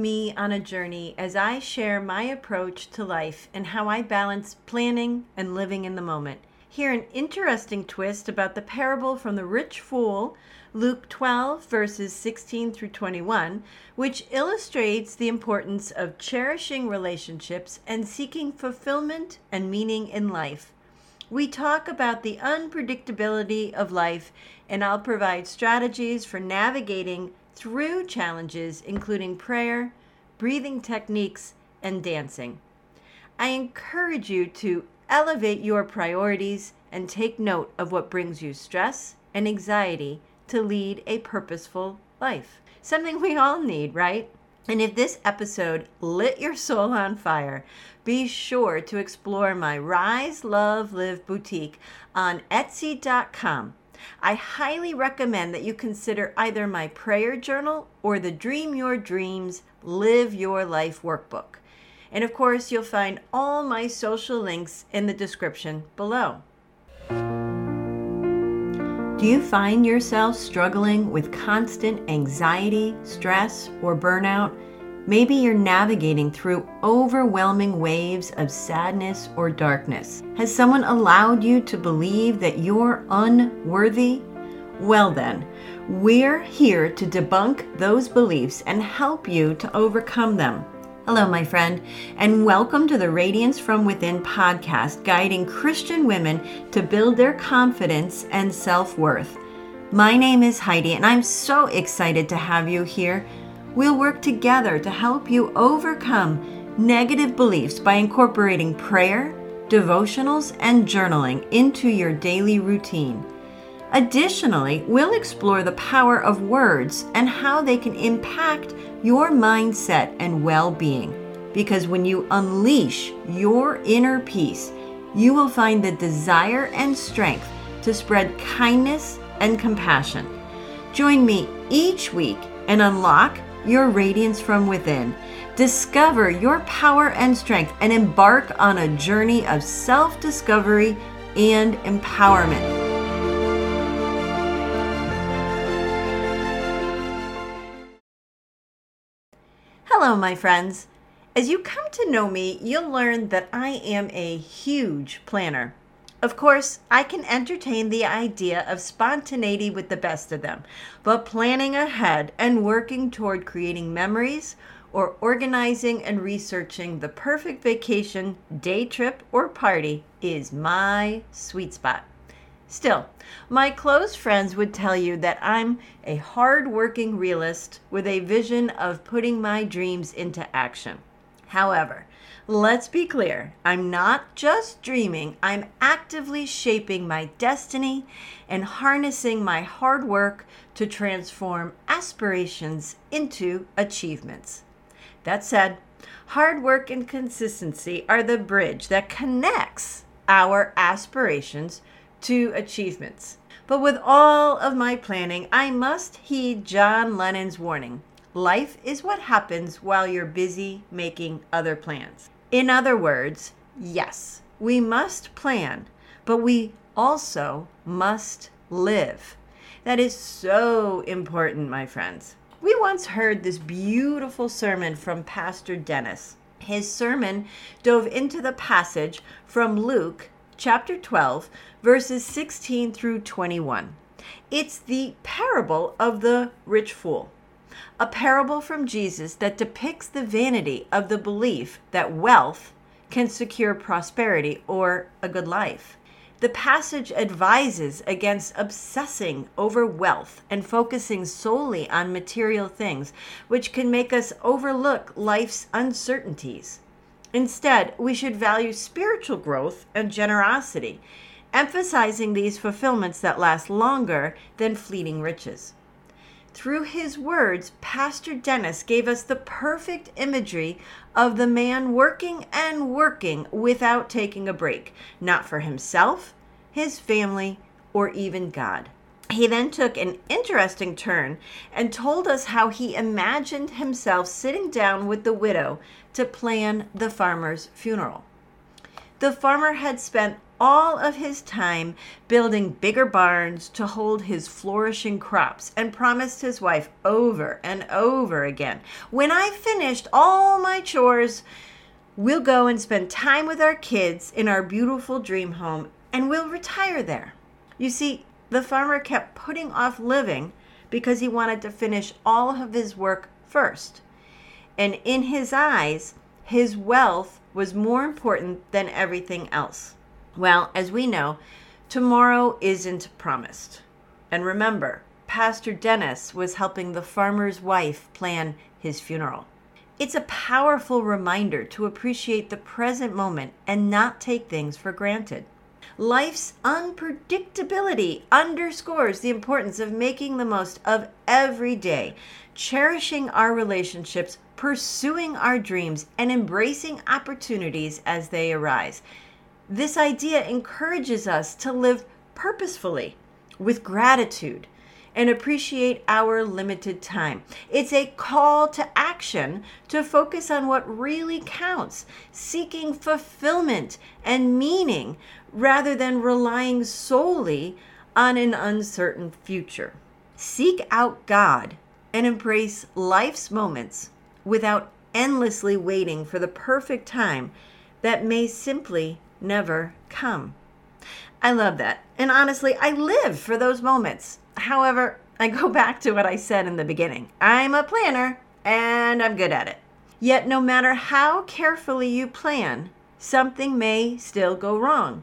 me on a journey as I share my approach to life and how I balance planning and living in the moment. Hear an interesting twist about the parable from the rich fool, Luke 12, verses 16 through 21, which illustrates the importance of cherishing relationships and seeking fulfillment and meaning in life. We talk about the unpredictability of life, and I'll provide strategies for navigating through challenges, including prayer, breathing techniques, and dancing. I encourage you to elevate your priorities and take note of what brings you stress and anxiety to lead a purposeful life. Something we all need, right? And if this episode lit your soul on fire, be sure to explore my Rise, Love, Live boutique on Etsy.com I highly recommend that you consider either my prayer journal or the Dream Your Dreams, Live Your Life workbook. And of course, you'll find all my social links in the description below. Do you find yourself struggling with constant anxiety, stress, or burnout? Maybe you're navigating through overwhelming waves of sadness or darkness. Has someone allowed you to believe that you're unworthy? Well, then, we're here to debunk those beliefs and help you to overcome them. Hello, my friend, and welcome to the Radiance from Within podcast, guiding Christian women to build their confidence and self worth. My name is Heidi, and I'm so excited to have you here We'll work together to help you overcome negative beliefs by incorporating prayer, devotionals, and journaling into your daily routine. Additionally, we'll explore the power of words and how they can impact your mindset and well being. Because when you unleash your inner peace, you will find the desire and strength to spread kindness and compassion. Join me each week and unlock your radiance from within. Discover your power and strength and embark on a journey of self discovery and empowerment. Hello, my friends. As you come to know me, you'll learn that I am a huge planner. Of course, I can entertain the idea of spontaneity with the best of them, but planning ahead and working toward creating memories or organizing and researching the perfect vacation, day trip, or party is my sweet spot. Still, my close friends would tell you that I'm a hard-working realist with a vision of putting my dreams into action. However, Let's be clear. I'm not just dreaming, I'm actively shaping my destiny and harnessing my hard work to transform aspirations into achievements. That said, hard work and consistency are the bridge that connects our aspirations to achievements. But with all of my planning, I must heed John Lennon's warning life is what happens while you're busy making other plans. In other words, yes, we must plan, but we also must live. That is so important, my friends. We once heard this beautiful sermon from Pastor Dennis. His sermon dove into the passage from Luke chapter 12, verses 16 through 21. It's the parable of the rich fool a parable from Jesus that depicts the vanity of the belief that wealth can secure prosperity or a good life. The passage advises against obsessing over wealth and focusing solely on material things, which can make us overlook life's uncertainties. Instead, we should value spiritual growth and generosity, emphasizing these fulfillments that last longer than fleeting riches. Through his words, Pastor Dennis gave us the perfect imagery of the man working and working without taking a break, not for himself, his family, or even God. He then took an interesting turn and told us how he imagined himself sitting down with the widow to plan the farmer's funeral. The farmer had spent all of his time building bigger barns to hold his flourishing crops and promised his wife over and over again, When I've finished all my chores, we'll go and spend time with our kids in our beautiful dream home and we'll retire there. You see, the farmer kept putting off living because he wanted to finish all of his work first. And in his eyes, his wealth was more important than everything else. Well, as we know, tomorrow isn't promised. And remember, Pastor Dennis was helping the farmer's wife plan his funeral. It's a powerful reminder to appreciate the present moment and not take things for granted. Life's unpredictability underscores the importance of making the most of every day, cherishing our relationships pursuing our dreams, and embracing opportunities as they arise. This idea encourages us to live purposefully with gratitude and appreciate our limited time. It's a call to action to focus on what really counts, seeking fulfillment and meaning rather than relying solely on an uncertain future. Seek out God and embrace life's moments without endlessly waiting for the perfect time that may simply never come. I love that. And honestly, I live for those moments. However, I go back to what I said in the beginning I'm a planner and I'm good at it. Yet, no matter how carefully you plan, something may still go wrong.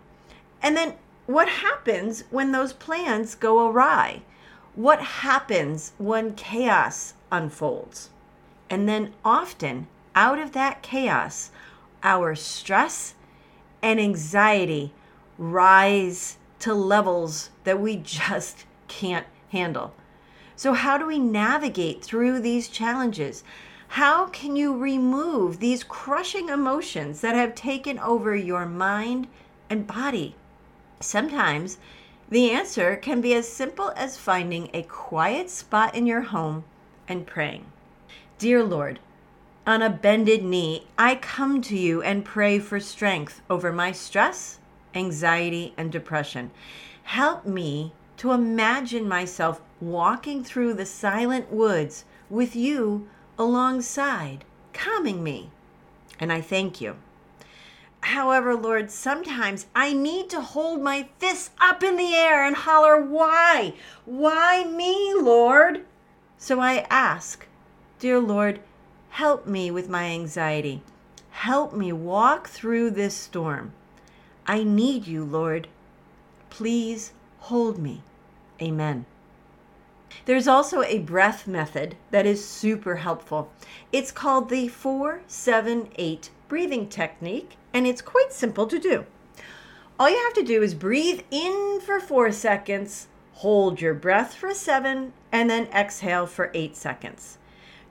And then, what happens when those plans go awry? What happens when chaos unfolds? And then often, out of that chaos, our stress and anxiety rise to levels that we just can't handle. So, how do we navigate through these challenges? How can you remove these crushing emotions that have taken over your mind and body? Sometimes the answer can be as simple as finding a quiet spot in your home and praying. Dear Lord, on a bended knee, I come to you and pray for strength over my stress, anxiety, and depression. Help me to imagine myself walking through the silent woods with you alongside, calming me. And I thank you. However, Lord, sometimes I need to hold my fists up in the air and holler, Why? Why me, Lord? So I ask, Dear Lord, help me with my anxiety. Help me walk through this storm. I need you, Lord. Please hold me. Amen. There's also a breath method that is super helpful. It's called the 478 breathing technique, and it's quite simple to do. All you have to do is breathe in for four seconds, hold your breath for seven, and then exhale for eight seconds.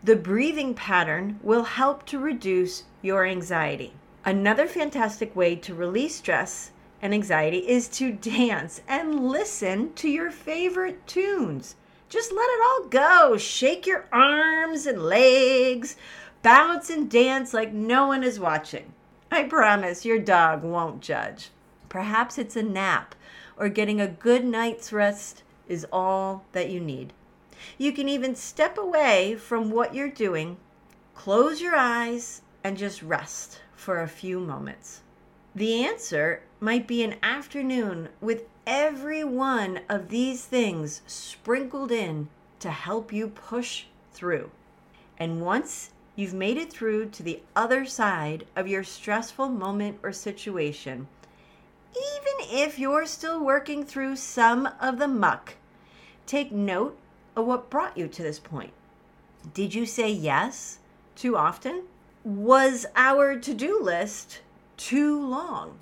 The breathing pattern will help to reduce your anxiety. Another fantastic way to release stress and anxiety is to dance and listen to your favorite tunes. Just let it all go. Shake your arms and legs, bounce and dance like no one is watching. I promise your dog won't judge. Perhaps it's a nap or getting a good night's rest is all that you need. You can even step away from what you're doing, close your eyes, and just rest for a few moments. The answer might be an afternoon with every one of these things sprinkled in to help you push through. And once you've made it through to the other side of your stressful moment or situation, even if you're still working through some of the muck, take note what brought you to this point. Did you say yes too often? Was our to do list too long?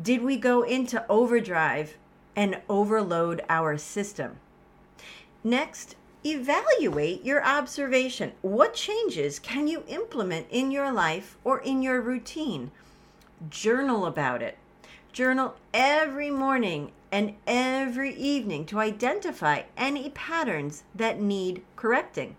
Did we go into overdrive and overload our system? Next, evaluate your observation. What changes can you implement in your life or in your routine? Journal about it. Journal every morning and every evening to identify any patterns that need correcting.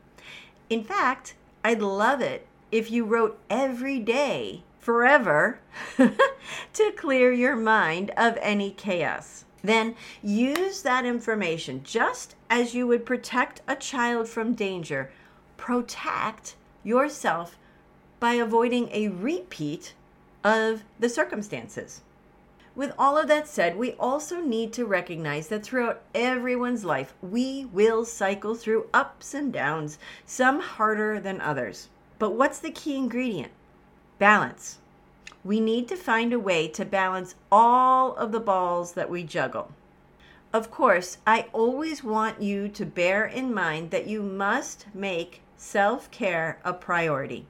In fact, I'd love it if you wrote every day forever to clear your mind of any chaos. Then use that information just as you would protect a child from danger. Protect yourself by avoiding a repeat of the circumstances. With all of that said, we also need to recognize that throughout everyone's life, we will cycle through ups and downs, some harder than others. But what's the key ingredient? Balance. We need to find a way to balance all of the balls that we juggle. Of course, I always want you to bear in mind that you must make self care a priority.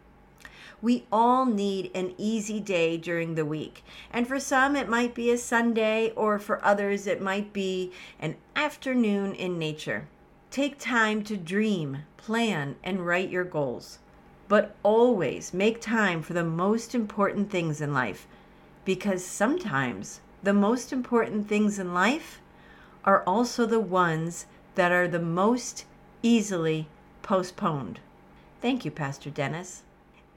We all need an easy day during the week. And for some, it might be a Sunday, or for others, it might be an afternoon in nature. Take time to dream, plan, and write your goals. But always make time for the most important things in life. Because sometimes the most important things in life are also the ones that are the most easily postponed. Thank you, Pastor Dennis.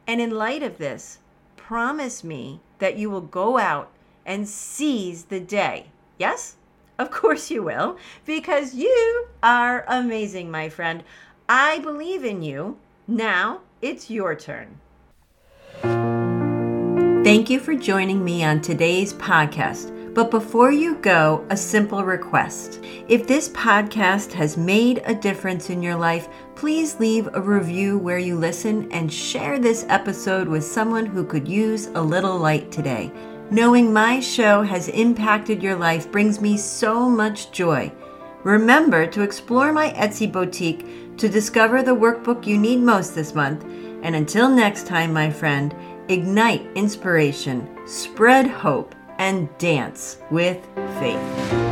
And in light of this, promise me that you will go out and seize the day. Yes? Of course you will, because you are amazing, my friend. I believe in you. Now it's your turn. Thank you for joining me on today's podcast. But before you go, a simple request. If this podcast has made a difference in your life, please leave a review where you listen and share this episode with someone who could use a little light today. Knowing my show has impacted your life brings me so much joy. Remember to explore my Etsy boutique to discover the workbook you need most this month. And until next time, my friend, ignite inspiration, spread hope and dance with faith.